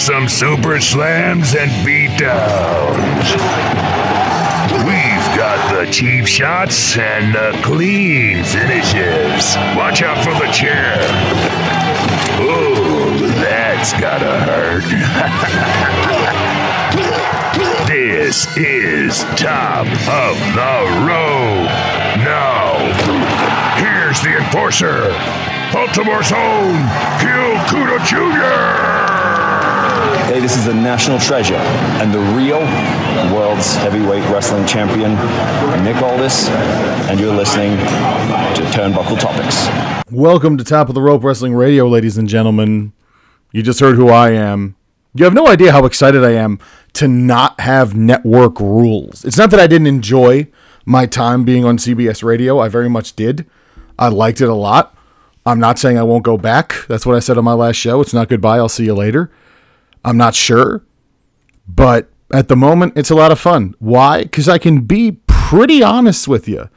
some super slams and beatdowns. We've got the cheap shots and the clean finishes. Watch out for the chair. Oh, that's gotta hurt. this is Top of the Rope. Now, here's the enforcer, Baltimore's own Gil Kudo Jr. Hey, this is the national treasure and the real world's heavyweight wrestling champion, Nick Aldis, and you're listening to Turnbuckle Topics. Welcome to Top of the Rope Wrestling Radio, ladies and gentlemen. You just heard who I am. You have no idea how excited I am to not have network rules. It's not that I didn't enjoy my time being on CBS radio, I very much did. I liked it a lot. I'm not saying I won't go back. That's what I said on my last show. It's not goodbye. I'll see you later. I'm not sure, but at the moment, it's a lot of fun. Why? Because I can be pretty honest with you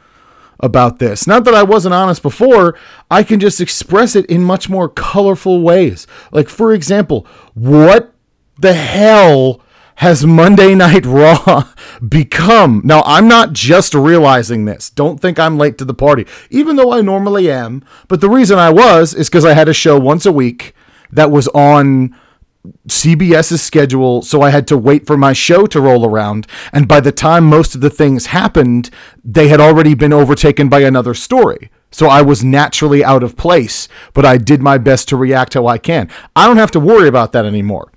about this. Not that I wasn't honest before, I can just express it in much more colorful ways. Like, for example, what the hell has Monday Night Raw become? Now, I'm not just realizing this. Don't think I'm late to the party, even though I normally am. But the reason I was is because I had a show once a week that was on CBS's schedule, so I had to wait for my show to roll around. And by the time most of the things happened, they had already been overtaken by another story. So I was naturally out of place, but I did my best to react how I can. I don't have to worry about that anymore.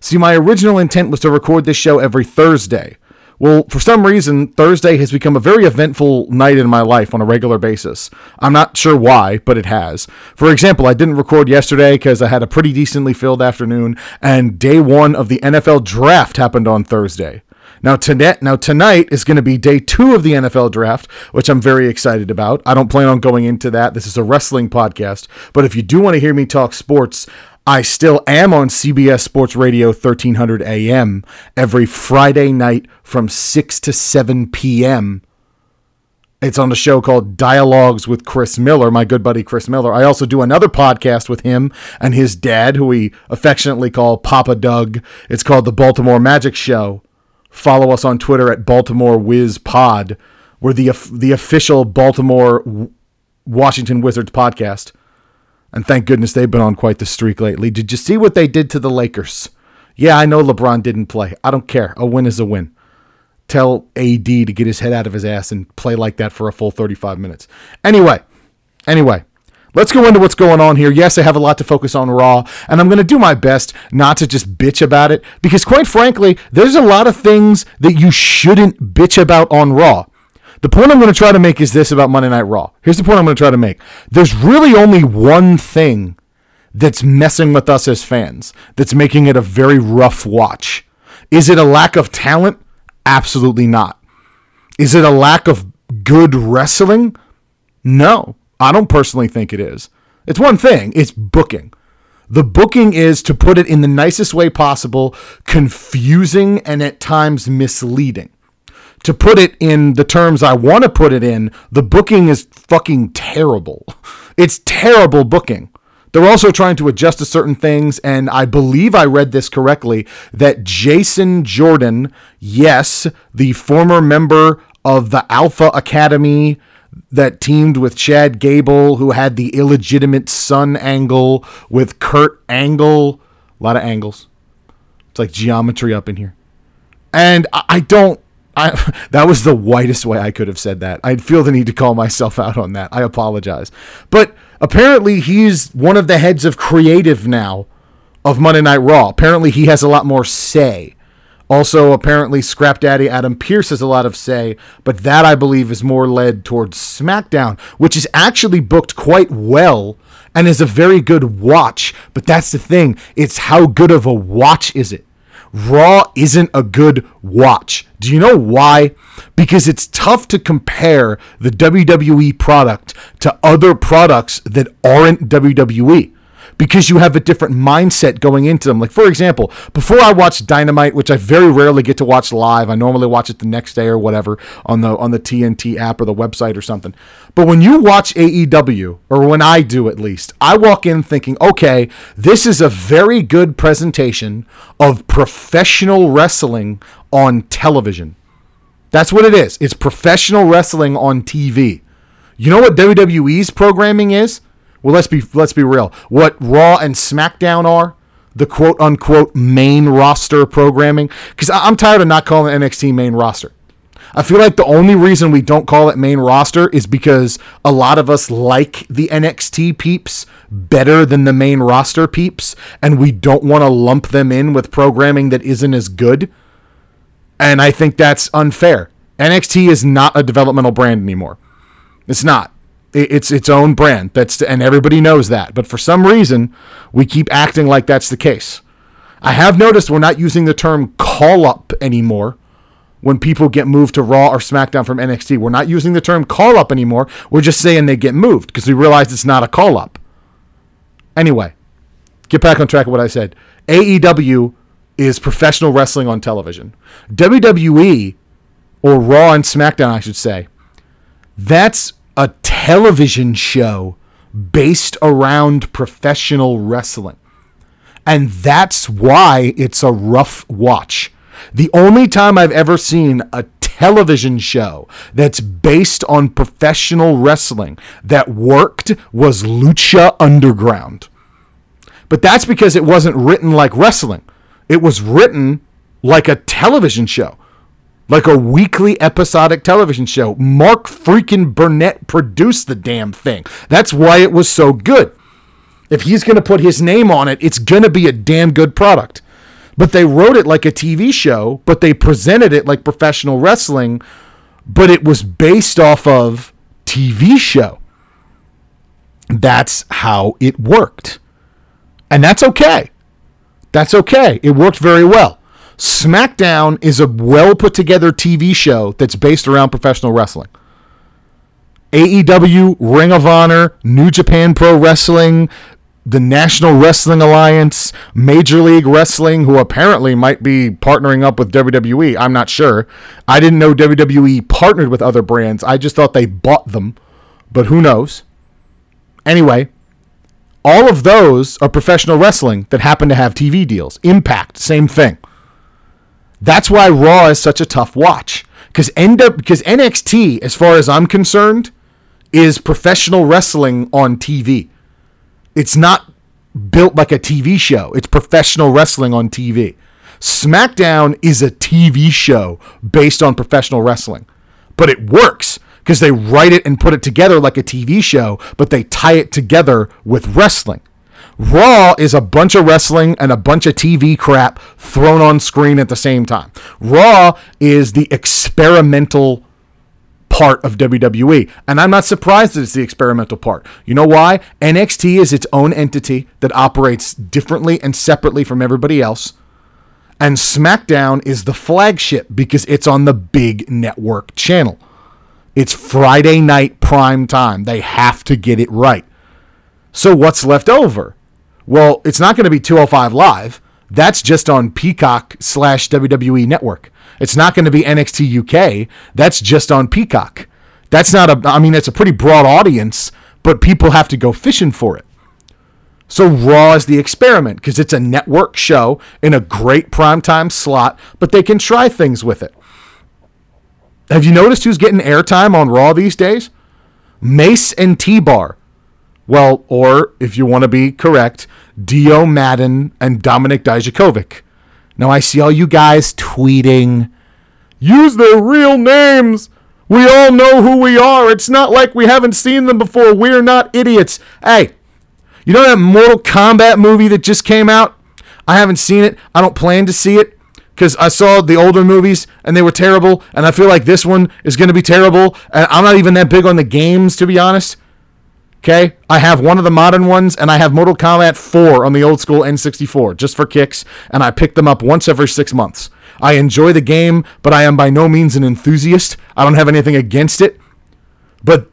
See, my original intent was to record this show every Thursday. Well, for some reason, Thursday has become a very eventful night in my life on a regular basis. I'm not sure why, but it has. For example, I didn't record yesterday because I had a pretty decently filled afternoon, and day one of the NFL draft happened on Thursday. Now tonight, now tonight is going to be day two of the NFL draft, which I'm very excited about. I don't plan on going into that. This is a wrestling podcast, but if you do want to hear me talk sports, I still am on CBS Sports Radio 1300 AM every Friday night from 6 to 7 p.m. It's on a show called Dialogues with Chris Miller, my good buddy Chris Miller. I also do another podcast with him and his dad, who we affectionately call Papa Doug. It's called The Baltimore Magic Show. Follow us on Twitter at Baltimore Wiz Pod. We're the, the official Baltimore Washington Wizards podcast. And thank goodness they've been on quite the streak lately. Did you see what they did to the Lakers? Yeah, I know LeBron didn't play. I don't care. A win is a win. Tell AD to get his head out of his ass and play like that for a full 35 minutes. Anyway, anyway, let's go into what's going on here. Yes, I have a lot to focus on Raw, and I'm going to do my best not to just bitch about it because, quite frankly, there's a lot of things that you shouldn't bitch about on Raw. The point I'm going to try to make is this about Monday Night Raw. Here's the point I'm going to try to make. There's really only one thing that's messing with us as fans, that's making it a very rough watch. Is it a lack of talent? Absolutely not. Is it a lack of good wrestling? No, I don't personally think it is. It's one thing it's booking. The booking is, to put it in the nicest way possible, confusing and at times misleading to put it in the terms I want to put it in, the booking is fucking terrible. It's terrible booking. They're also trying to adjust to certain things, and I believe I read this correctly that Jason Jordan, yes, the former member of the Alpha Academy that teamed with Chad Gable, who had the illegitimate son angle with Kurt Angle, a lot of angles. It's like geometry up in here. And I don't I, that was the whitest way I could have said that. I feel the need to call myself out on that. I apologize. But apparently, he's one of the heads of creative now of Monday Night Raw. Apparently, he has a lot more say. Also, apparently, Scrap Daddy Adam Pearce has a lot of say, but that I believe is more led towards SmackDown, which is actually booked quite well and is a very good watch. But that's the thing it's how good of a watch is it? Raw isn't a good watch. Do you know why? Because it's tough to compare the WWE product to other products that aren't WWE. Because you have a different mindset going into them. Like, for example, before I watch Dynamite, which I very rarely get to watch live, I normally watch it the next day or whatever on the on the TNT app or the website or something. But when you watch AEW, or when I do at least, I walk in thinking, okay, this is a very good presentation of professional wrestling on television. That's what it is. It's professional wrestling on TV. You know what WWE's programming is? Well, let's be let's be real. What Raw and SmackDown are, the quote unquote main roster programming. Because I'm tired of not calling NXT main roster. I feel like the only reason we don't call it main roster is because a lot of us like the NXT peeps better than the main roster peeps, and we don't want to lump them in with programming that isn't as good. And I think that's unfair. NXT is not a developmental brand anymore. It's not. It's its own brand. That's and everybody knows that. But for some reason, we keep acting like that's the case. I have noticed we're not using the term call up anymore when people get moved to Raw or SmackDown from NXT. We're not using the term call up anymore. We're just saying they get moved because we realize it's not a call up. Anyway, get back on track of what I said. AEW is professional wrestling on television. WWE, or Raw and SmackDown, I should say, that's a television show based around professional wrestling. And that's why it's a rough watch. The only time I've ever seen a television show that's based on professional wrestling that worked was Lucha Underground. But that's because it wasn't written like wrestling. It was written like a television show like a weekly episodic television show. Mark freaking Burnett produced the damn thing. That's why it was so good. If he's going to put his name on it, it's going to be a damn good product. But they wrote it like a TV show, but they presented it like professional wrestling, but it was based off of TV show. That's how it worked. And that's okay. That's okay. It worked very well. SmackDown is a well put together TV show that's based around professional wrestling. AEW, Ring of Honor, New Japan Pro Wrestling, the National Wrestling Alliance, Major League Wrestling, who apparently might be partnering up with WWE. I'm not sure. I didn't know WWE partnered with other brands. I just thought they bought them, but who knows? Anyway, all of those are professional wrestling that happen to have TV deals. Impact, same thing. That's why Raw is such a tough watch. Because end up because NXT, as far as I'm concerned, is professional wrestling on TV. It's not built like a TV show. It's professional wrestling on TV. SmackDown is a TV show based on professional wrestling. But it works because they write it and put it together like a TV show, but they tie it together with wrestling. Raw is a bunch of wrestling and a bunch of TV crap thrown on screen at the same time. Raw is the experimental part of WWE. And I'm not surprised that it's the experimental part. You know why? NXT is its own entity that operates differently and separately from everybody else. And SmackDown is the flagship because it's on the big network channel. It's Friday night prime time. They have to get it right. So what's left over? Well, it's not going to be 205 Live. That's just on Peacock slash WWE Network. It's not going to be NXT UK. That's just on Peacock. That's not a, I mean, it's a pretty broad audience, but people have to go fishing for it. So Raw is the experiment because it's a network show in a great primetime slot, but they can try things with it. Have you noticed who's getting airtime on Raw these days? Mace and T Bar. Well, or if you want to be correct, Dio Maddin and Dominik Dijakovic. Now I see all you guys tweeting, use their real names. We all know who we are. It's not like we haven't seen them before. We're not idiots. Hey, you know that Mortal Kombat movie that just came out? I haven't seen it. I don't plan to see it because I saw the older movies and they were terrible. And I feel like this one is going to be terrible. And I'm not even that big on the games, to be honest. Okay, I have one of the modern ones, and I have Mortal Kombat 4 on the old school N64 just for kicks, and I pick them up once every six months. I enjoy the game, but I am by no means an enthusiast. I don't have anything against it. But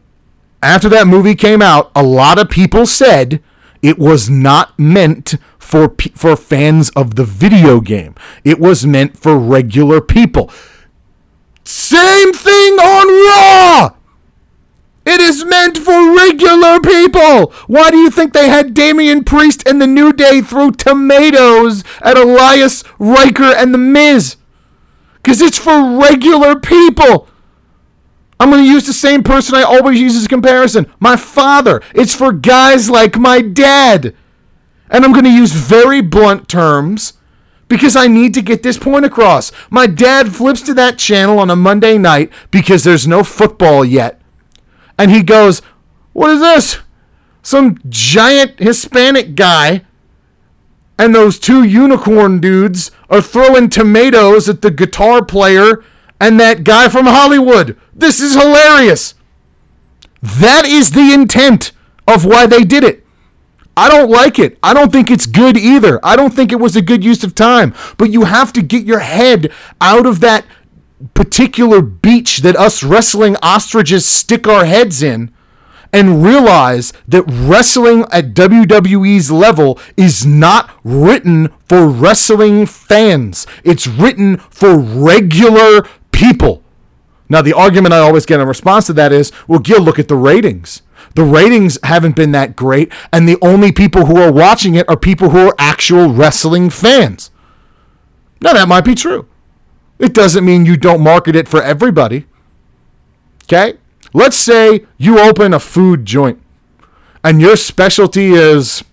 after that movie came out, a lot of people said It was not meant for for fans of the video game. It was meant for regular people. Same thing on Raw. It is meant for regular people. Why do you think they had Damian Priest and the New Day throw tomatoes at Elias Ryker and the Miz? Because it's for regular people. I'm going to use the same person I always use as a comparison my father. It's for guys like my dad. And I'm going to use very blunt terms because I need to get this point across. My dad flips to that channel on a Monday night because there's no football yet. And he goes, What is this? Some giant Hispanic guy and those two unicorn dudes are throwing tomatoes at the guitar player and that guy from Hollywood. This is hilarious. That is the intent of why they did it. I don't like it. I don't think it's good either. I don't think it was a good use of time. But you have to get your head out of that particular beach that us wrestling ostriches stick our heads in and realize that wrestling at WWE's level is not written for wrestling fans. It's written for regular people. Now, the argument I always get in response to that is, well, Gil, look at the ratings. The ratings haven't been that great, and the only people who are watching it are people who are actual wrestling fans. Now, that might be true. It doesn't mean you don't market it for everybody. Okay? Let's say you open a food joint and your specialty is,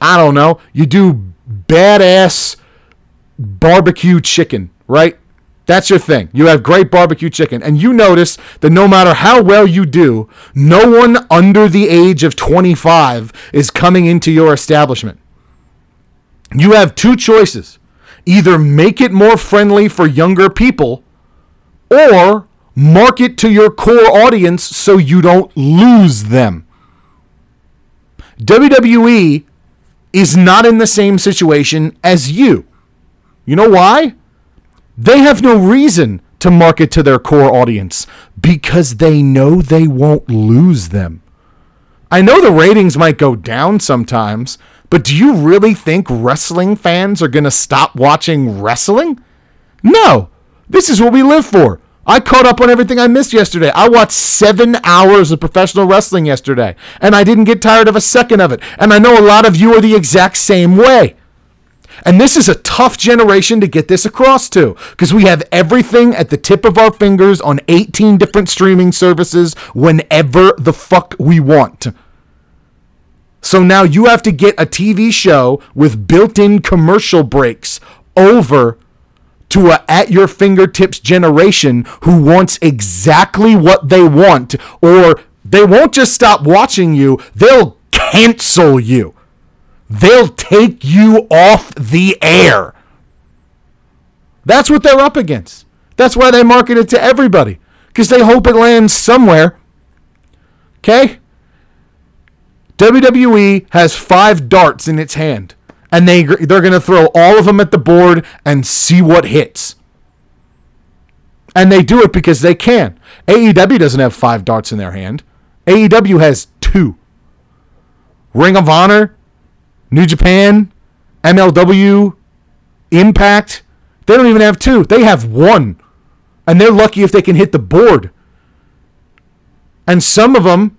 I don't know, you do badass barbecue chicken, right? That's your thing. You have great barbecue chicken. And you notice that no matter how well you do, no one under the age of 25 is coming into your establishment. You have two choices either make it more friendly for younger people or market to your core audience so you don't lose them. WWE is not in the same situation as you. You know why? They have no reason to market to their core audience because they know they won't lose them. I know the ratings might go down sometimes, but do you really think wrestling fans are going to stop watching wrestling? No. This is what we live for. I caught up on everything I missed yesterday. I watched seven hours of professional wrestling yesterday, and I didn't get tired of a second of it. And I know a lot of you are the exact same way. And this is a tough generation to get this across to because we have everything at the tip of our fingers on 18 different streaming services whenever the fuck we want. So now you have to get a TV show with built in commercial breaks over to a at your fingertips generation who wants exactly what they want, or they won't just stop watching you, they'll cancel you. They'll take you off the air. That's what they're up against. That's why they market it to everybody because they hope it lands somewhere. Okay? WWE has five darts in its hand, and they they're going to throw all of them at the board and see what hits. And they do it because they can. AEW doesn't have five darts in their hand. AEW has two. Ring of Honor, New Japan, MLW, Impact, they don't even have two. They have one. And they're lucky if they can hit the board. And some of them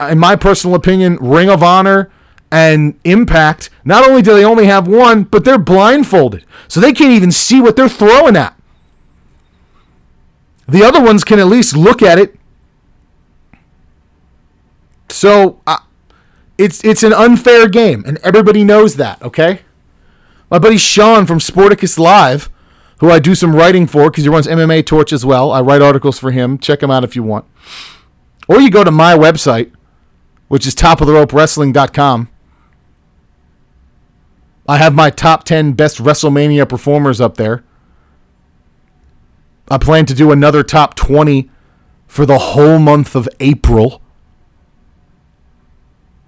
in my personal opinion, Ring of Honor and Impact, not only do they only have one, but they're blindfolded. So they can't even see what they're throwing at. The other ones can at least look at it. So uh, it's it's an unfair game, and everybody knows that, okay? My buddy Sean from Sporticus Live, who I do some writing for because he runs MMA Torch as well. I write articles for him. Check him out if you want. Or you go to my website, which is topoftheropewrestling.com. I have my top 10 best WrestleMania performers up there. I plan to do another top 20 for the whole month of April.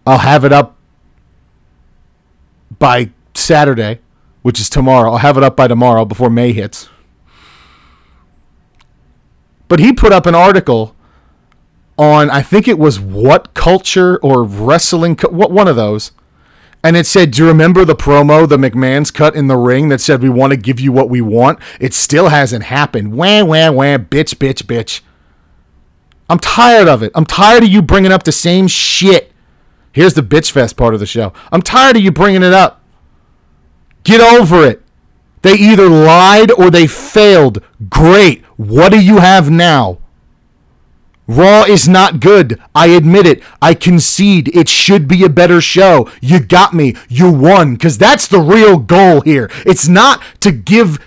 I'll have it up by Saturday, which is tomorrow. I'll have it up by tomorrow before May hits. But he put up an article on I think it was WhatCulture or wrestling what one of those. And it said, "Do you remember the promo the McMahon's cut in the ring that said we want to give you what we want? It still hasn't happened. Wah wah wah, bitch, bitch, bitch." I'm tired of it. I'm tired of you bringing up the same shit. Here's the bitch fest part of the show. I'm tired of you bringing it up. Get over it. They either lied or they failed. Great. What do you have now? Raw is not good. I admit it. I concede it should be a better show. You got me. You won. Because that's the real goal here. It's not to give.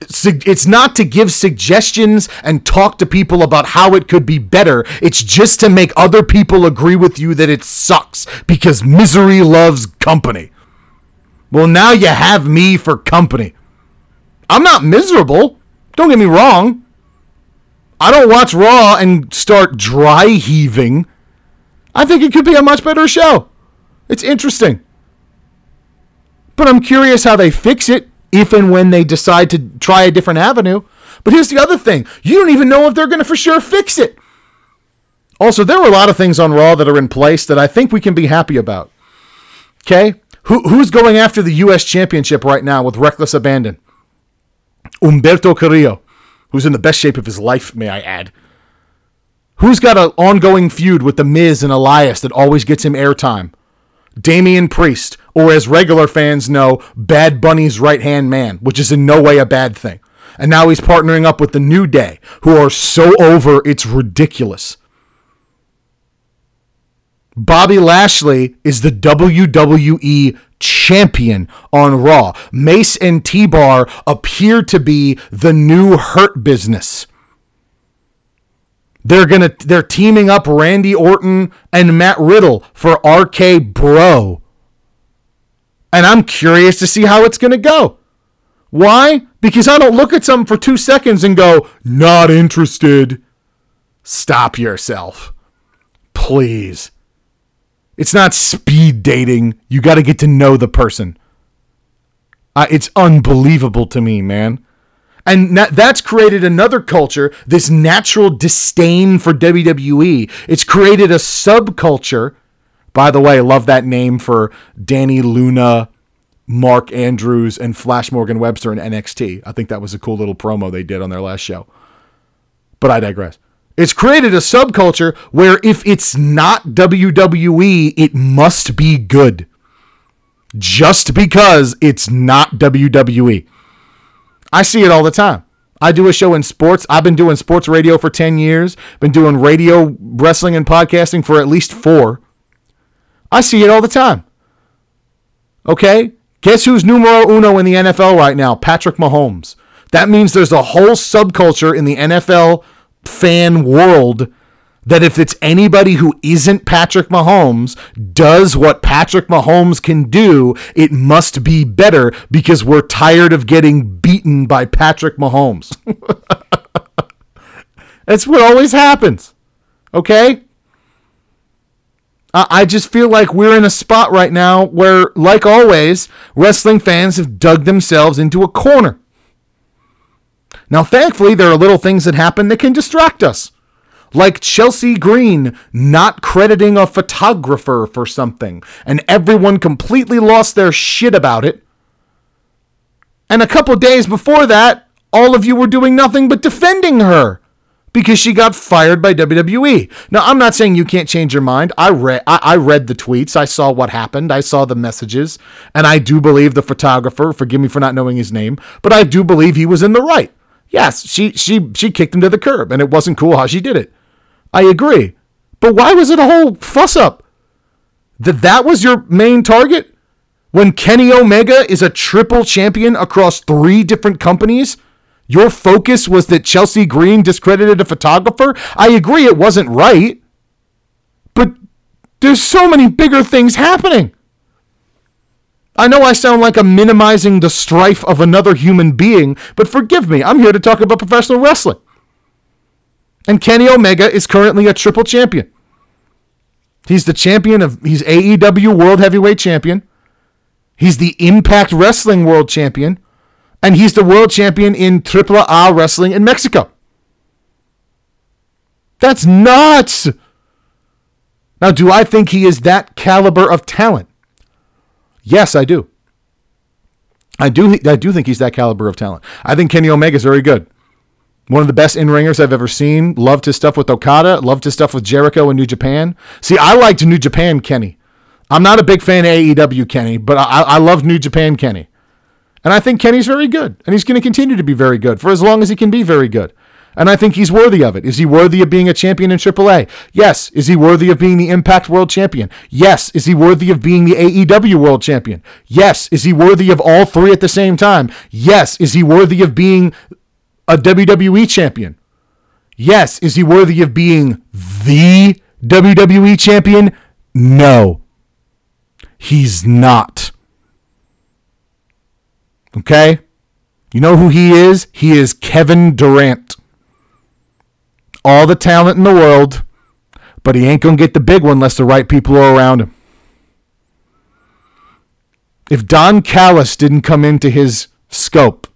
It's not to give suggestions and talk to people about how it could be better. It's just to make other people agree with you that it sucks because misery loves company. Well, now you have me for company. I'm not miserable. Don't get me wrong. I don't watch Raw and start dry heaving. I think it could be a much better show. It's interesting. But I'm curious how they fix it if and when they decide to try a different avenue. But here's the other thing you don't even know if they're going to for sure fix it. Also, there are a lot of things on Raw that are in place that I think we can be happy about. Okay? Who, who's going after the U.S. Championship right now with reckless abandon? Humberto Carrillo who's in the best shape of his life, may I add. Who's got an ongoing feud with The Miz and Elias that always gets him airtime? Damian Priest, or as regular fans know, Bad Bunny's right hand man, which is in no way a bad thing. And now he's partnering up with the New Day, who are so over it's ridiculous. Bobby Lashley is the WWE champion on Raw. Mace and T Bar appear to be the new Hurt Business. They're gonna they're teaming up Randy Orton and Matt Riddle for RK Bro. And I'm curious to see how it's gonna go. Why? Because I don't look at something for two seconds and go, not interested. Stop yourself. Please. It's not speed dating. You got to get to know the person. Uh, it's unbelievable to me, man. And that, that's created another culture, this natural disdain for WWE. It's created a subculture. By the way, love that name for Dani Luna, Mark Andrews, and Flash Morgan Webster in NXT. I think that was a cool little promo they did on their last show. But I digress. It's created a subculture where if it's not WWE, it must be good. Just because it's not WWE. I see it all the time. I do a show in sports. I've been doing sports radio for 10 years, been doing radio, wrestling, and podcasting for at least four. I see it all the time. Okay? Guess who's numero uno in the NFL right now? Patrick Mahomes. That means there's a whole subculture in the NFL fan world that if it's anybody who isn't Patrick Mahomes does what Patrick Mahomes can do, it must be better because we're tired of getting beaten by Patrick Mahomes. That's what always happens. Okay? I just feel like we're in a spot right now where, like always, wrestling fans have dug themselves into a corner. Now, thankfully, there are little things that happen that can distract us. Like Chelsea Green not crediting a photographer for something, and everyone completely lost their shit about it. And a couple days before that, all of you were doing nothing but defending her because she got fired by WWE. Now, I'm not saying you can't change your mind. I read I, I, read the tweets. I saw what happened. I saw the messages, and I do believe the photographer. Forgive me for not knowing his name, but I do believe he was in the right. Yes, she she she kicked him to the curb, and it wasn't cool how she did it. I agree, but why was it a whole fuss up? That that was your main target when Kenny Omega is a triple champion across three different companies. Your focus was that Chelsea Green discredited a photographer. I agree, it wasn't right, but there's so many bigger things happening. I know I sound like I'm minimizing the strife of another human being, but forgive me, I'm here to talk about professional wrestling. And Kenny Omega is currently a triple champion. He's the champion of, he's AEW World Heavyweight Champion. He's the Impact Wrestling World Champion. And he's the world champion in AAA Wrestling in Mexico. That's nuts. Now, do I think he is that caliber of talent? Yes, I do. I do. I do think he's that caliber of talent. I think Kenny Omega is very good. One of the best in ringers I've ever seen. Loved his stuff with Okada. Loved his stuff with Jericho and New Japan. See, I liked New Japan Kenny. I'm not a big fan of AEW Kenny, but I, I love New Japan Kenny. And I think Kenny's very good. And he's going to continue to be very good for as long as he can be very good. And I think he's worthy of it. Is he worthy of being a champion in AAA? Yes. Is he worthy of being the Impact World Champion? Yes. Is he worthy of being the AEW World Champion? Yes. Is he worthy of all three at the same time? Yes. Is he worthy of being a WWE Champion? Yes. Is he worthy of being the WWE Champion? No. He's not. Okay? You know who he is? He is Kevin Durant all the talent in the world, but he ain't going to get the big one unless the right people are around him. If Don Callis didn't come into his scope,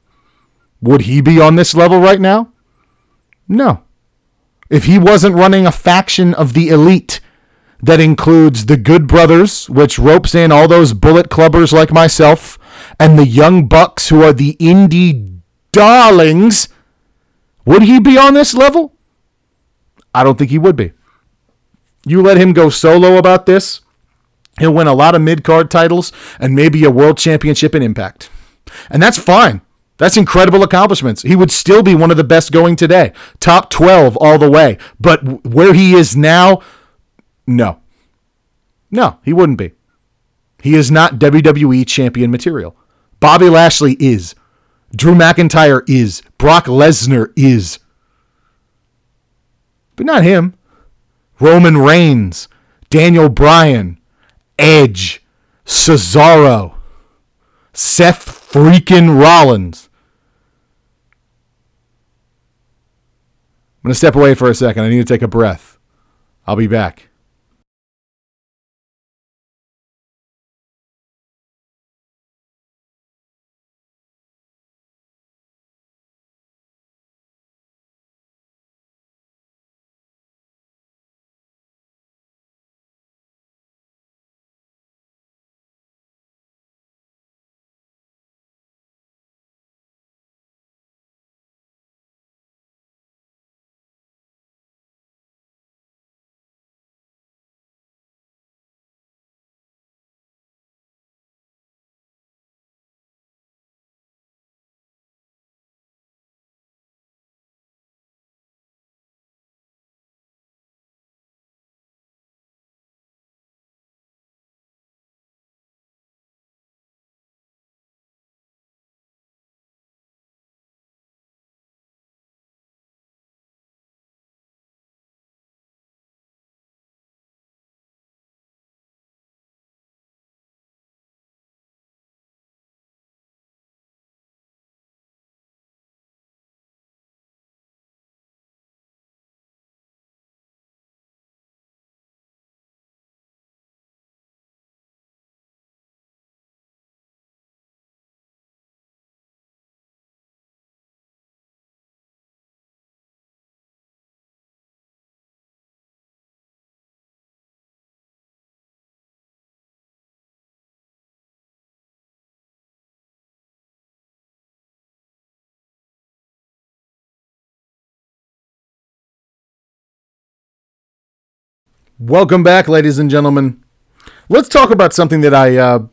would he be on this level right now? No. If he wasn't running a faction of the elite that includes the Good Brothers, which ropes in all those bullet clubbers like myself, and the Young Bucks, who are the indie darlings, would he be on this level? I don't think he would be. You let him go solo about this, he'll win a lot of mid card titles and maybe a world championship in Impact. And that's fine. That's incredible accomplishments. He would still be one of the best going today. Top 12 all the way. But where he is now, no. No, he wouldn't be. He is not WWE champion material. Bobby Lashley is. Drew McIntyre is. Brock Lesnar is but not him. Roman Reigns, Daniel Bryan, Edge, Cesaro, Seth freaking Rollins. I'm going to step away for a second. I need to take a breath. I'll be back. Welcome back, ladies and gentlemen. Let's talk about something that I uh,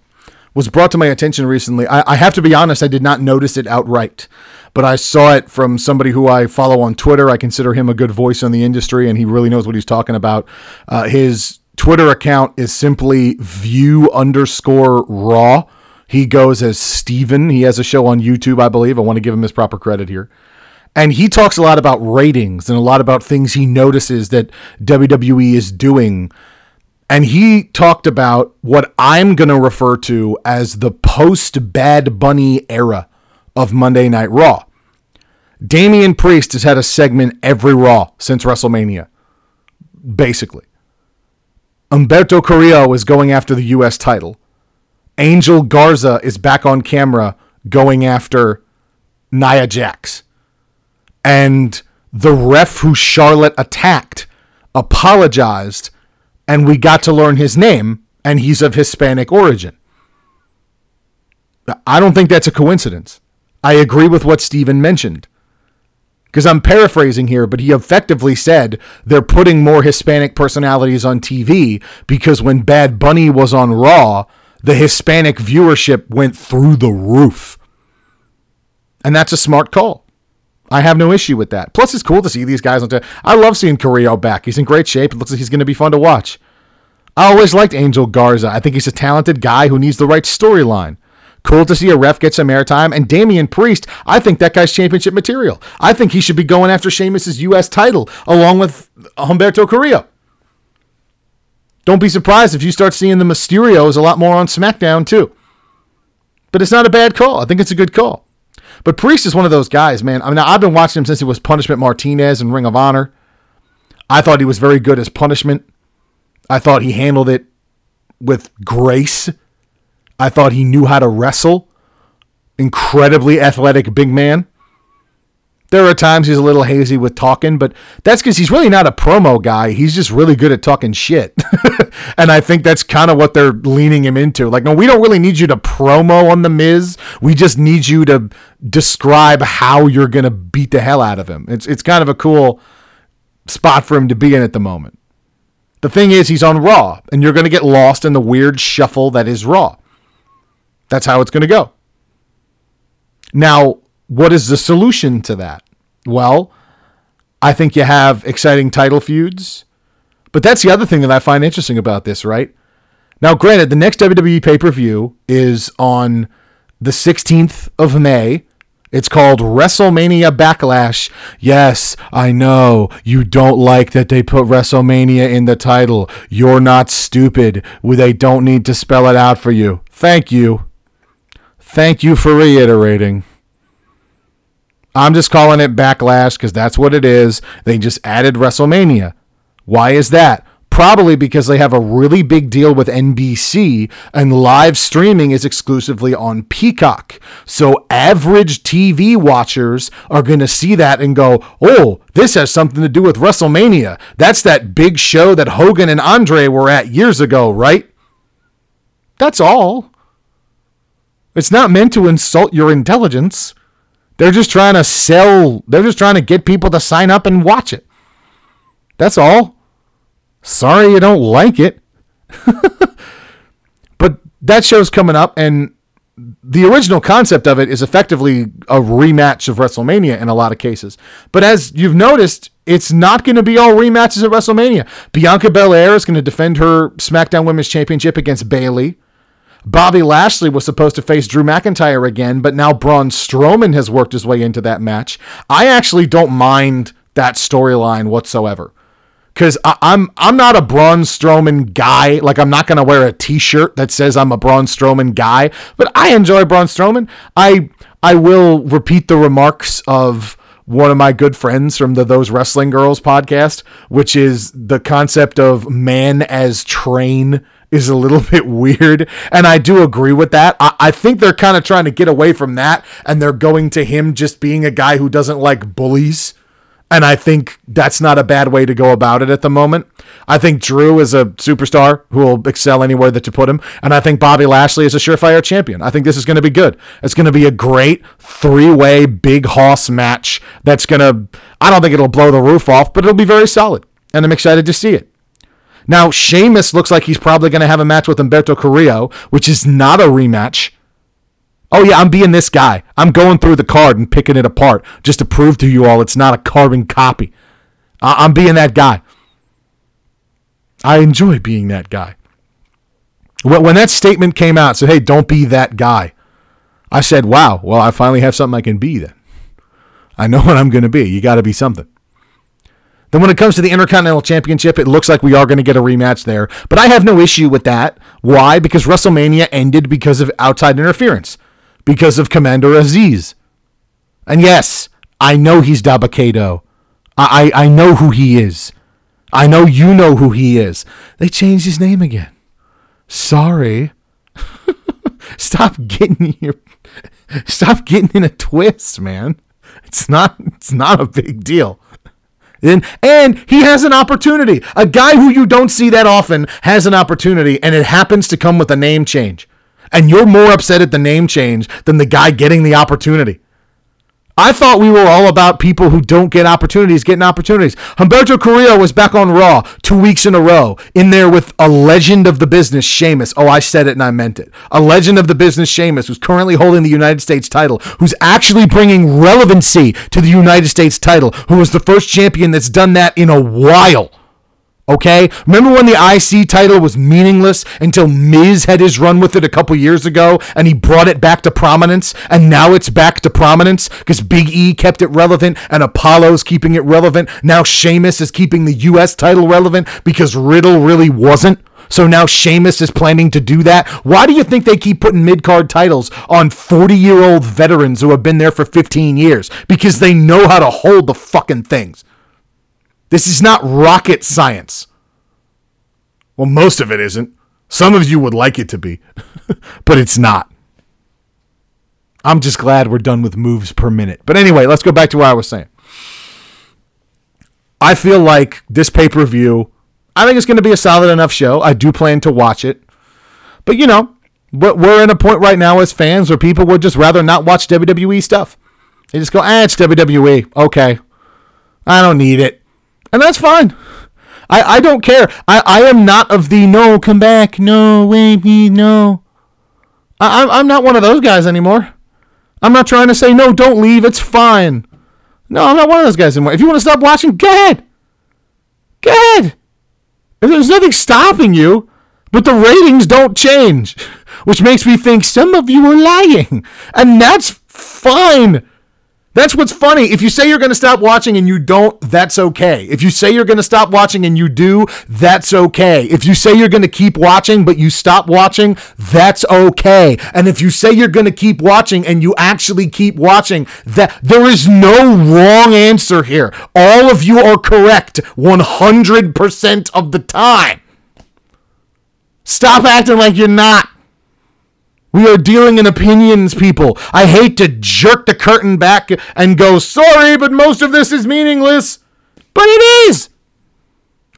was brought to my attention recently. I, I, have to be honest, I did not notice it outright, but I saw it from somebody who I follow on Twitter. I consider him a good voice in the industry, and he really knows what he's talking about. Uh, his Twitter account is simply view underscore raw. He goes as Steven. He has a show on YouTube, I believe. I want to give him his proper credit here. And he talks a lot about ratings and a lot about things he notices that WWE is doing. And he talked about what I'm going to refer to as the post Bad Bunny era of Monday Night Raw. Damian Priest has had a segment every Raw since WrestleMania, basically. Humberto Carrillo is going after the U.S. title. Angel Garza is back on camera going after Nia Jax and the ref who Charlotte attacked apologized and we got to learn his name and he's of Hispanic origin. I don't think that's a coincidence. I agree with what Steven mentioned. Because I'm paraphrasing here, but he effectively said they're putting more Hispanic personalities on TV because when Bad Bunny was on Raw, the Hispanic viewership went through the roof. And that's a smart call. I have no issue with that. Plus, it's cool to see these guys on. T- I love seeing Carrillo back. He's in great shape. It looks like he's going to be fun to watch. I always liked Angel Garza. I think he's a talented guy who needs the right storyline. Cool to see a ref get some airtime. And Damian Priest, I think that guy's championship material. I think he should be going after Sheamus' U.S. title along with Humberto Carrillo. Don't be surprised if you start seeing the Mysterios a lot more on SmackDown too. But it's not a bad call. I think it's a good call. But Priest is one of those guys, man. I mean, I've been watching him since he was Punishment Martinez in Ring of Honor. I thought he was very good as Punishment. I thought he handled it with grace. I thought he knew how to wrestle. Incredibly athletic big man. There are times he's a little hazy with talking, but that's because he's really not a promo guy. He's just really good at talking shit. and I think that's kind of what they're leaning him into. Like, no, we don't really need you to promo on The Miz. We just need you to describe how you're going to beat the hell out of him. It's, it's kind of a cool spot for him to be in at the moment. The thing is, he's on Raw, and you're going to get lost in the weird shuffle that is Raw. That's how it's going to go. Now, what is the solution to that? Well, I think you have exciting title feuds. But that's the other thing that I find interesting about this, right? Now, granted, the next WWE pay per view is on the 16th of May. It's called WrestleMania Backlash. Yes, I know you don't like that they put WrestleMania in the title. You're not stupid. They don't need to spell it out for you. Thank you. Thank you for reiterating. I'm just calling it backlash because that's what it is. They just added WrestleMania. Why is that? Probably because they have a really big deal with NBC and live streaming is exclusively on Peacock. So average TV watchers are going to see that and go, oh, this has something to do with WrestleMania. That's that big show that Hogan and Andre were at years ago, right? That's all. It's not meant to insult your intelligence. They're just trying to sell, they're just trying to get people to sign up and watch it. That's all. Sorry you don't like it. but that show's coming up, and the original concept of it is effectively a rematch of WrestleMania in a lot of cases. But as you've noticed, it's not going to be all rematches at WrestleMania. Bianca Belair is going to defend her SmackDown Women's Championship against Bayley. Bobby Lashley was supposed to face Drew McIntyre again, but now Braun Strowman has worked his way into that match. I actually don't mind that storyline whatsoever. Because I'm I'm not a Braun Strowman guy. Like I'm not gonna wear a T-shirt that says I'm a Braun Strowman guy. But I enjoy Braun Strowman. I I will repeat the remarks of one of my good friends from the Those Wrestling Girls podcast, which is the concept of man as train is a little bit weird. And I do agree with that. I, I think they're kind of trying to get away from that and they're going to him just being a guy who doesn't like bullies. And I think that's not a bad way to go about it at the moment. I think Drew is a superstar who will excel anywhere that you put him. And I think Bobby Lashley is a surefire champion. I think this is going to be good. It's going to be a great three way big hoss match that's going to, I don't think it'll blow the roof off, but it'll be very solid. And I'm excited to see it. Now, Sheamus looks like he's probably going to have a match with Humberto Carrillo, which is not a rematch. Oh, yeah, I'm being this guy. I'm going through the card and picking it apart just to prove to you all it's not a carbon copy. I- I'm being that guy. I enjoy being that guy. When that statement came out, said, hey, don't be that guy, I said, wow, well, I finally have something I can be then. I know what I'm going to be. You got to be something. Then when it comes to the Intercontinental Championship, it looks like we are going to get a rematch there. But I have no issue with that. Why? Because WrestleMania ended because of outside interference, because of Commander Azeez. And yes, I know he's Dabba-Kato. I, I, I know who he is. I know you know who he is. They changed his name again. Sorry. stop getting your stop getting in a twist, man. It's not it's not a big deal. And, and he has an opportunity. A guy who you don't see that often has an opportunity, and it happens to come with a name change. And you're more upset at the name change than the guy getting the opportunity. I thought we were all about people who don't get opportunities getting opportunities. Humberto Carrillo was back on Raw two weeks in a row, in there with a legend of the business, Sheamus. Oh, I said it and I meant it. A legend of the business, Sheamus, who's currently holding the United States title, who's actually bringing relevancy to the United States title, who was the first champion that's done that in a while. Okay? Remember when the IC title was meaningless until Miz had his run with it a couple years ago and he brought it back to prominence and now it's back to prominence because Big E kept it relevant and Apollo's keeping it relevant. Now Sheamus is keeping the US title relevant because Riddle really wasn't. So now Sheamus is planning to do that. Why do you think they keep putting mid card titles on 40 year old veterans who have been there for 15 years? Because they know how to hold the fucking things. This is not rocket science. Well, most of it isn't. Some of you would like it to be, but it's not. I'm just glad we're done with moves per minute. But anyway, let's go back to what I was saying. I feel like this pay per view, I think it's going to be a solid enough show. I do plan to watch it. But, you know, we're in a point right now as fans where people would just rather not watch WWE stuff. They just go, ah, it's WWE. Okay. I don't need it. And that's fine. I, I don't care. I, I am not of the no, come back, no, wait, me, no. I, I'm, I'm not one of those guys anymore. I'm not trying to say, no, don't leave, it's fine. No, I'm not one of those guys anymore. If you want to stop watching, go ahead. Go ahead. There's nothing stopping you, but the ratings don't change, which makes me think some of you are lying. And that's fine. That's what's funny. If you say you're going to stop watching and you don't, that's okay. If you say you're going to stop watching and you do, that's okay. If you say you're going to keep watching but you stop watching, that's okay. And if you say you're going to keep watching and you actually keep watching, that there is no wrong answer here. All of you are correct 100% of the time. Stop acting like you're not. We are dealing in opinions, people. I hate to jerk the curtain back and go, sorry, but most of this is meaningless. But it is.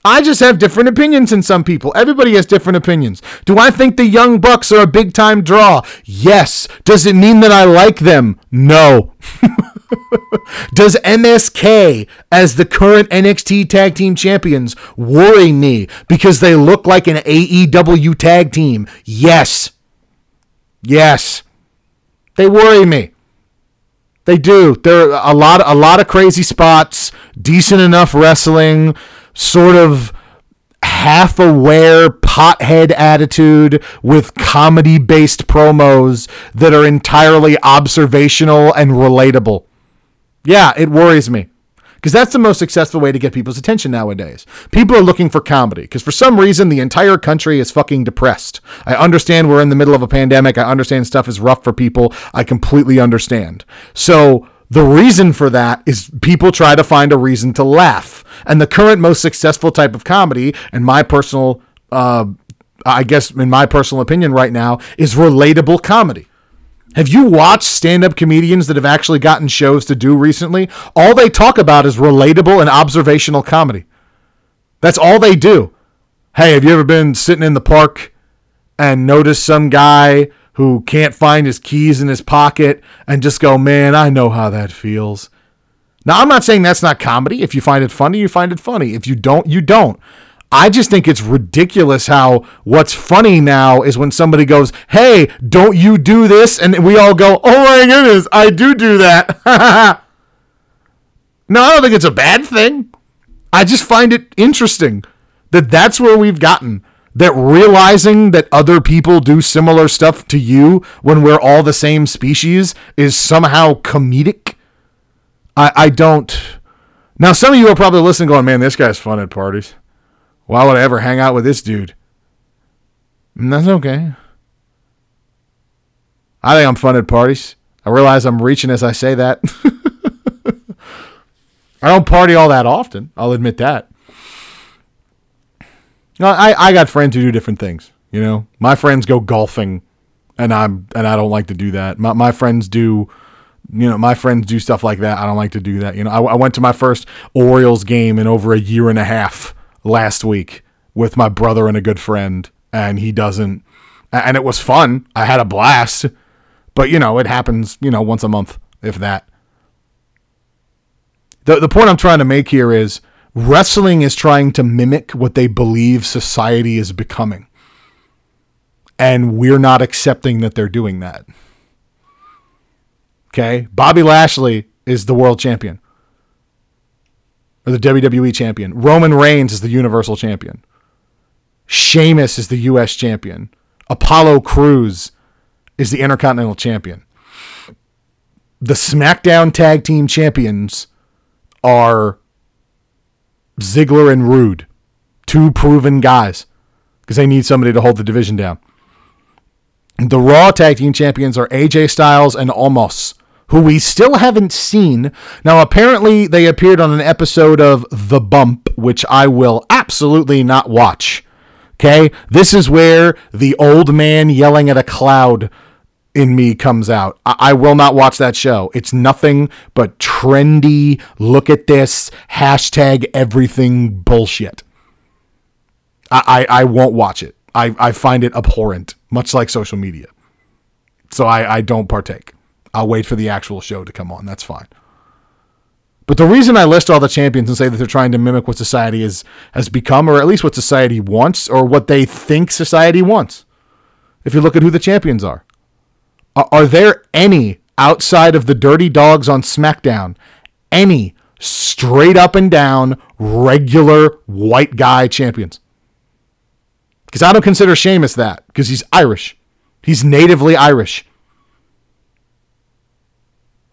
I just have different opinions than some people. Everybody has different opinions. Do I think the Young Bucks are a big time draw? Yes. Does it mean that I like them? No. Does MSK, as the current NXT Tag Team Champions, worry me because they look like an AEW tag team? Yes. Yes. They worry me. They do. There are a lot a lot of crazy spots, decent enough wrestling, sort of half aware pothead attitude with comedy based promos that are entirely observational and relatable. Yeah, it worries me because that's the most successful way to get people's attention nowadays. People are looking for comedy because for some reason the entire country is fucking depressed. I understand we're in the middle of a pandemic. I understand stuff is rough for people. I completely understand. So the reason for that is people try to find a reason to laugh. And the current most successful type of comedy, and my personal, uh, I guess, in my personal opinion right now, is relatable comedy. Have you watched stand up comedians that have actually gotten shows to do recently? All they talk about is relatable and observational comedy. That's all they do. Hey, have you ever been sitting in the park and noticed some guy who can't find his keys in his pocket and just go, man, I know how that feels? Now, I'm not saying that's not comedy. If you find it funny, you find it funny. If you don't, you don't. I just think it's ridiculous how what's funny now is when somebody goes, Hey, don't you do this? And we all go, Oh my goodness, I do do that. no, I don't think it's a bad thing. I just find it interesting that that's where we've gotten. That realizing that other people do similar stuff to you when we're all the same species is somehow comedic. I, I don't. Now, some of you are probably listening going, Man, this guy's fun at parties. Why would I ever hang out with this dude? And that's okay. I think I'm fun at parties. I realize I'm reaching as I say that. I don't party all that often. I'll admit that. No, I, I got friends who do different things. You know, my friends go golfing, and I'm and I don't like to do that. My my friends do you know, my friends do stuff like that. I don't like to do that. You know, I, I went to my first Orioles game in over a year and a half last week with my brother and a good friend, and he doesn't. And it was fun. I had a blast, but you know, it happens. You know, once a month, if that. The the point I'm trying to make here is wrestling is trying to mimic what they believe society is becoming. And we're not accepting that they're doing that. Okay? Bobby Lashley is the world champion. Or the WWE champion. Roman Reigns is the Universal champion. Sheamus is the US champion. Apollo Crews is the Intercontinental champion. The SmackDown Tag Team champions are Ziggler and Roode, two proven guys, because they need somebody to hold the division down. The Raw Tag Team Champions are AJ Styles and Omos, who we still haven't seen. Now, apparently, they appeared on an episode of The Bump, which I will absolutely not watch. Okay? This is where the old man yelling at a cloud in me comes out. I-, I, will not watch that show. It's nothing but trendy, look at this, hashtag everything bullshit. I, I, I won't watch it. I, I find it abhorrent, much like social media. So I, I don't partake. I'll wait for the actual show to come on. That's fine. But the reason I list all the champions and say that they're trying to mimic what society is, has become, or at least what society wants, or what they think society wants, if you look at who the champions are, are there any outside of the dirty dogs on SmackDown, any straight up and down regular white guy champions? Because I don't consider Sheamus that, because he's Irish. He's natively Irish.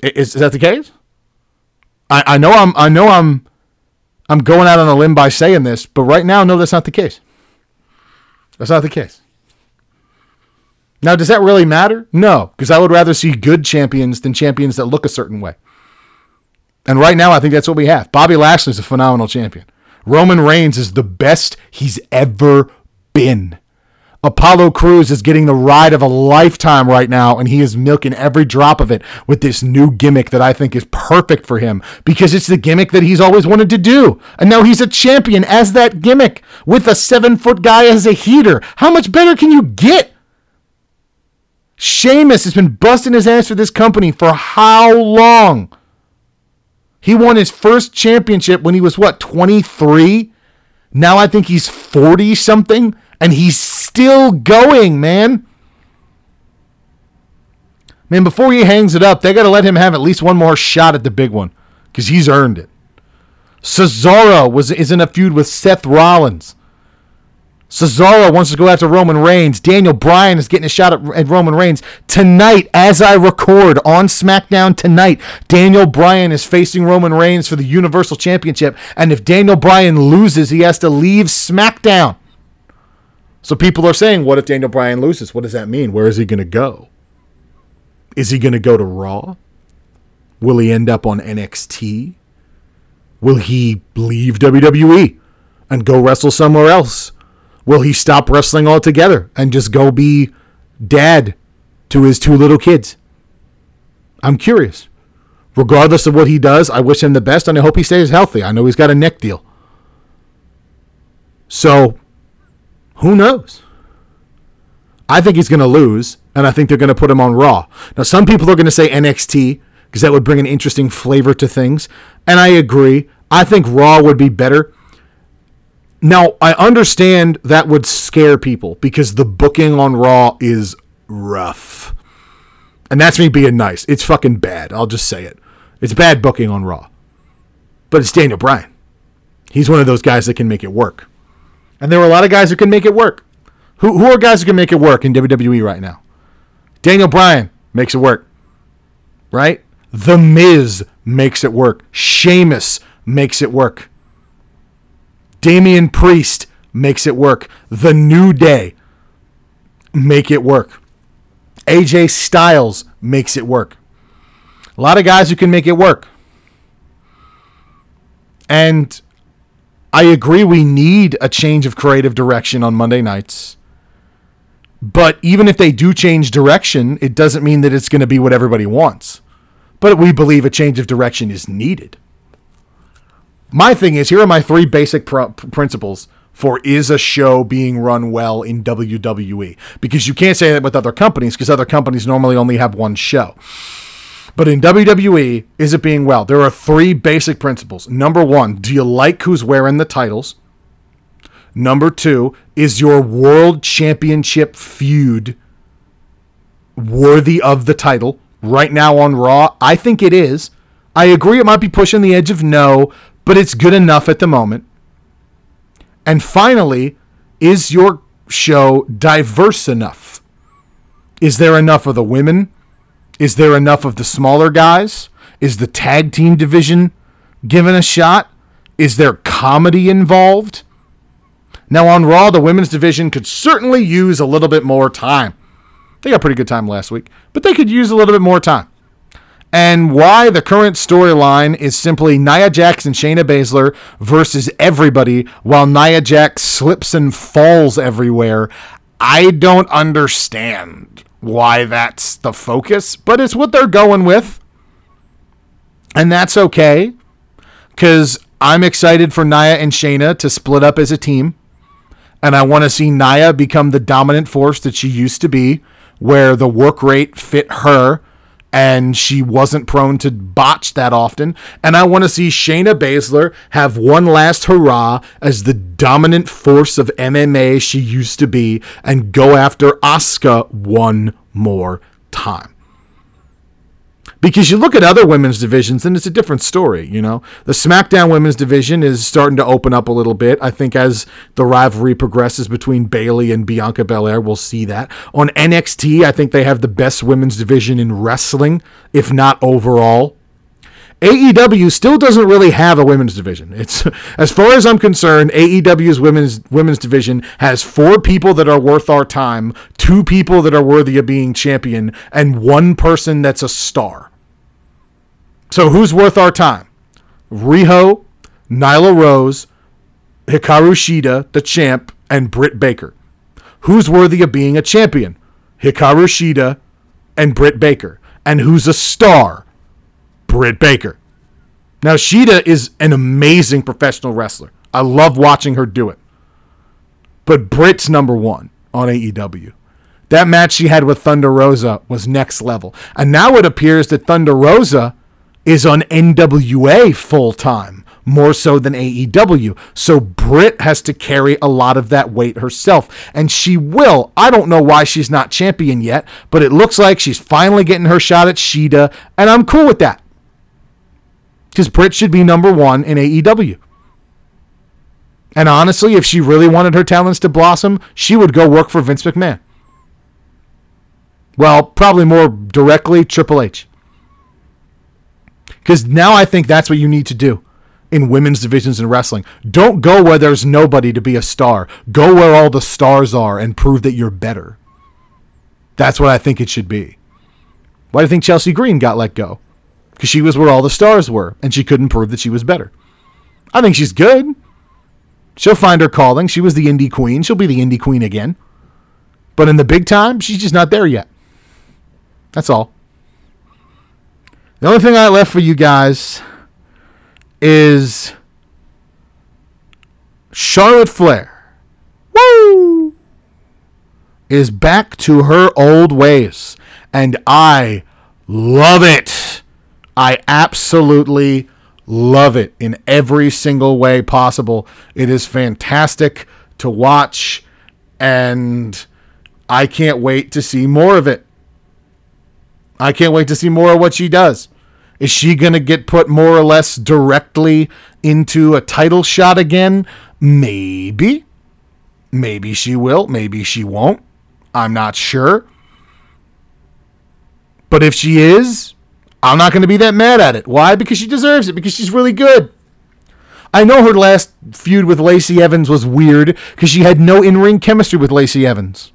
Is, is that the case? I, I know I'm I know I'm I'm going out on a limb by saying this, but right now, no, that's not the case. That's not the case. Now, does that really matter? No, because I would rather see good champions than champions that look a certain way. And right now, I think that's what we have. Bobby Lashley is a phenomenal champion. Roman Reigns is the best he's ever been. Apollo Crews is getting the ride of a lifetime right now, and he is milking every drop of it with this new gimmick that I think is perfect for him because it's the gimmick that he's always wanted to do. And now he's a champion as that gimmick with a seven foot guy as a heater. How much better can you get? Sheamus has been busting his ass for this company for how long? He won his first championship when he was what, 23? Now I think he's 40 something and he's still going, man. Man, before he hangs it up, they got to let him have at least one more shot at the big one because he's earned it. Cesaro was is in a feud with Seth Rollins. Cesaro wants to go after Roman Reigns. Daniel Bryan is getting a shot at, at, Roman Reigns. Tonight, as I record on SmackDown tonight, Daniel Bryan is facing Roman Reigns for the Universal Championship. And if Daniel Bryan loses, he has to leave SmackDown. So people are saying, what if Daniel Bryan loses? What does that mean? Where is he going to go? Is he going to go to Raw? Will he end up on NXT? Will he leave WWE and go wrestle somewhere else? Will he stop wrestling altogether and just go be dad to his two little kids? I'm curious. Regardless of what he does, I wish him the best and I hope he stays healthy. I know he's got a neck deal. So, who knows? I think he's going to lose, and I think they're going to put him on Raw. Now, some people are going to say NXT because that would bring an interesting flavor to things, and I agree. I think Raw would be better now, I understand that would scare people because the booking on Raw is rough. And that's me being nice. It's fucking bad. I'll just say it. It's bad booking on Raw. But it's Daniel Bryan. He's one of those guys that can make it work. And there are a lot of guys who can make it work. Who, who are guys who can make it work in WWE right now? Daniel Bryan makes it work. Right? The Miz makes it work. Sheamus makes it work. Damian Priest makes it work. The New Day make it work. AJ Styles makes it work. A lot of guys who can make it work. And I agree we need a change of creative direction on Monday nights. But even if they do change direction, it doesn't mean that it's going to be what everybody wants. but we believe a change of direction is needed. My thing is here are my three basic pr- principles for is a show being run well in WWE because you can't say that with other companies because other companies normally only have one show. But in WWE, is it being well? There are three basic principles. Number one, do you like who's wearing the titles? Number two, is your world championship feud worthy of the title? Right now on Raw, I think it is. I agree it might be pushing the edge of no, but it's good enough at the moment. And finally, is your show diverse enough? Is there enough of the women? Is there enough of the smaller guys? Is the tag team division given a shot? Is there comedy involved? Now, on Raw, the women's division could certainly use a little bit more time. They got pretty good time last week, but they could use a little bit more time. And why the current storyline is simply Nia Jax and Shayna Baszler versus everybody while Nia Jax slips and falls everywhere. I don't understand why that's the focus, but it's what they're going with. And that's okay because I'm excited for Nia and Shayna to split up as a team. And I want to see Nia become the dominant force that she used to be, where the work rate fit her and she wasn't prone to botch that often. And I want to see Shayna Baszler have one last hurrah as the dominant force of MMA she used to be and go after Asuka one more time. Because you look at other women's divisions and it's a different story, you know. The SmackDown women's division is starting to open up a little bit. I think as the rivalry progresses between Bayley and Bianca Belair, we'll see that. On NXT, I think they have the best women's division in wrestling, if not overall. AEW still doesn't really have a women's division. It's as far as I'm concerned, AEW's women's women's division has four people that are worth our time, two people that are worthy of being champion, and one person that's a star. So who's worth our time? Riho, Nyla Rose, Hikaru Shida, the champ, and Britt Baker. Who's worthy of being a champion? Hikaru Shida and Britt Baker. And who's a star? Britt Baker. Now, Shida is an amazing professional wrestler. I love watching her do it. But Britt's number one on AEW. That match she had with Thunder Rosa was next level. And now it appears that Thunder Rosa is on NWA full time, more so than AEW. So Britt has to carry a lot of that weight herself, and she will. I don't know why she's not champion yet, but it looks like she's finally getting her shot at Shida, and I'm cool with that. Because Britt should be number one in AEW. And honestly, if she really wanted her talents to blossom, she would go work for Vince McMahon. Well, probably more directly, Triple H. Because now I think that's what you need to do in women's divisions in wrestling. Don't go where there's nobody to be a star. Go where all the stars are and prove that you're better. That's what I think it should be. Why do you think Chelsea Green got let go? Because she was where all the stars were and she couldn't prove that she was better. I think she's good. She'll find her calling. She was the indie queen. She'll be the indie queen again. But in the big time, she's just not there yet. That's all. The only thing I left for you guys is Charlotte Flair. Woo! Is back to her old ways. And I love it. I absolutely love it in every single way possible. It is fantastic to watch, and I can't wait to see more of it. I can't wait to see more of what she does. Is she going to get put more or less directly into a title shot again? Maybe. Maybe she will. Maybe she won't. I'm not sure. But if she is, I'm not going to be that mad at it. Why? Because she deserves it. Because she's really good. I know her last feud with Lacey Evans was weird because she had no in ring chemistry with Lacey Evans.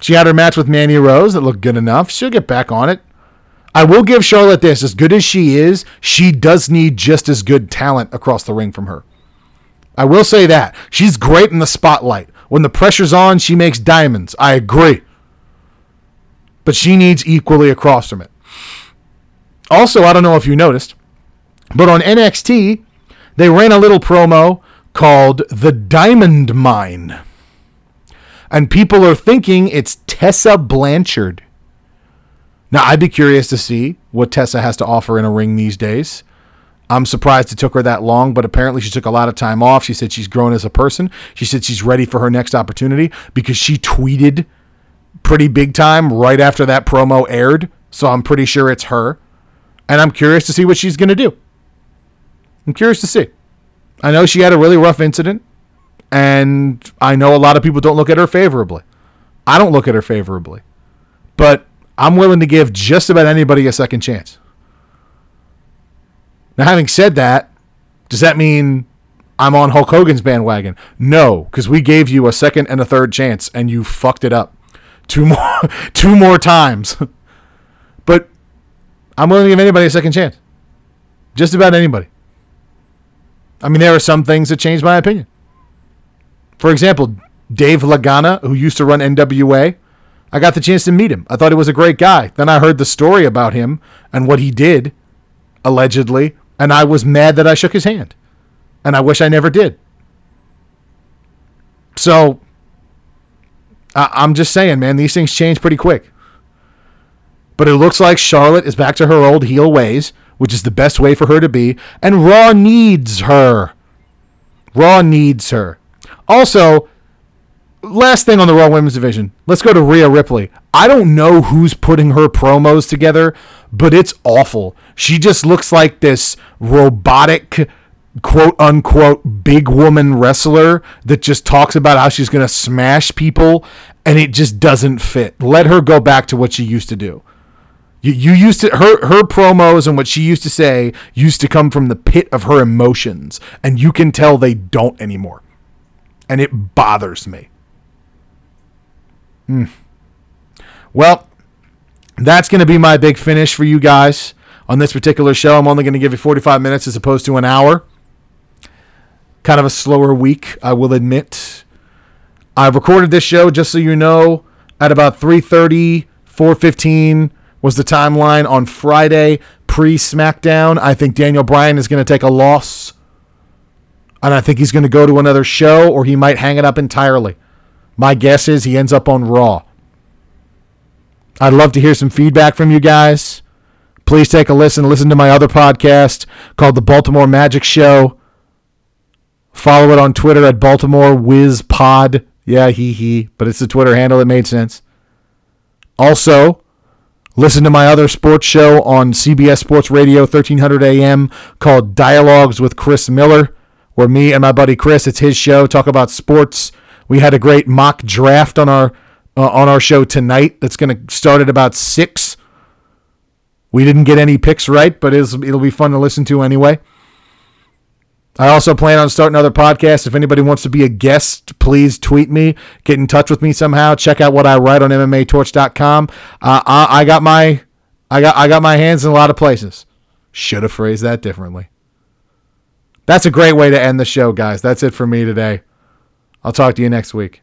She had her match with Mandy Rose that looked good enough. She'll get back on it. I will give Charlotte this. As good as she is, she does need just as good talent across the ring from her. I will say that. She's great in the spotlight. When the pressure's on, she makes diamonds. I agree. But she needs equally across from it. Also, I don't know if you noticed, but on NXT, they ran a little promo called The Diamond Mine. And people are thinking it's Tessa Blanchard. Now, I'd be curious to see what Tessa has to offer in a ring these days. I'm surprised it took her that long, but apparently she took a lot of time off. She said she's grown as a person. She said she's ready for her next opportunity because she tweeted pretty big time right after that promo aired. So I'm pretty sure it's her. And I'm curious to see what she's going to do. I'm curious to see. I know she had a really rough incident, and I know a lot of people don't look at her favorably. I don't look at her favorably. But I'm willing to give just about anybody a second chance. Now, having said that, does that mean I'm on Hulk Hogan's bandwagon? No, because we gave you a second and a third chance, and you fucked it up two more, two more times. but I'm willing to give anybody a second chance. Just about anybody. I mean, there are some things that change my opinion. For example, Dave Lagana, who used to run NWA, I got the chance to meet him. I thought he was a great guy. Then I heard the story about him and what he did, allegedly, and I was mad that I shook his hand. And I wish I never did. So I- I'm just saying, man, these things change pretty quick. But it looks like Charlotte is back to her old heel ways, which is the best way for her to be, and Raw needs her. Raw needs her. Also, last thing on the Raw Women's Division, let's go to Rhea Ripley. I don't know who's putting her promos together, but it's awful. She just looks like this robotic, quote unquote, big woman wrestler that just talks about how she's going to smash people, and it just doesn't fit. Let her go back to what she used to do. You, you used to her her promos and what she used to say used to come from the pit of her emotions, and you can tell they don't anymore, and it bothers me. Hmm. Well, that's going to be my big finish for you guys on this particular show. I'm only going to give you 45 minutes as opposed to an hour. Kind of a slower week, I will admit. I've recorded this show just so you know at about 3:30, 4:15 was the timeline on Friday pre SmackDown. I think Daniel Bryan is going to take a loss. And I think he's going to go to another show or he might hang it up entirely. My guess is he ends up on Raw. I'd love to hear some feedback from you guys. Please take a listen. Listen to my other podcast called The Baltimore Magic Show. Follow it on Twitter at Baltimore Whiz Pod. Yeah, he he, but it's the Twitter handle that made sense. Also, listen to my other sports show on CBS Sports Radio 1300 AM called Dialogues with Chris Miller, where me and my buddy Chris, it's his show, talk about sports. We had a great mock draft on our uh, on our show tonight. That's going to start at about six. We didn't get any picks right, but it'll, be fun to listen to anyway. I also plan on starting another podcast. If anybody wants to be a guest, please tweet me, get in touch with me somehow. Check out what I write on MMATorch.com. Uh, I, I got my, I got, I got my hands in a lot of places. Should have phrased that differently. That's a great way to end the show, guys. That's it for me today. I'll talk to you next week.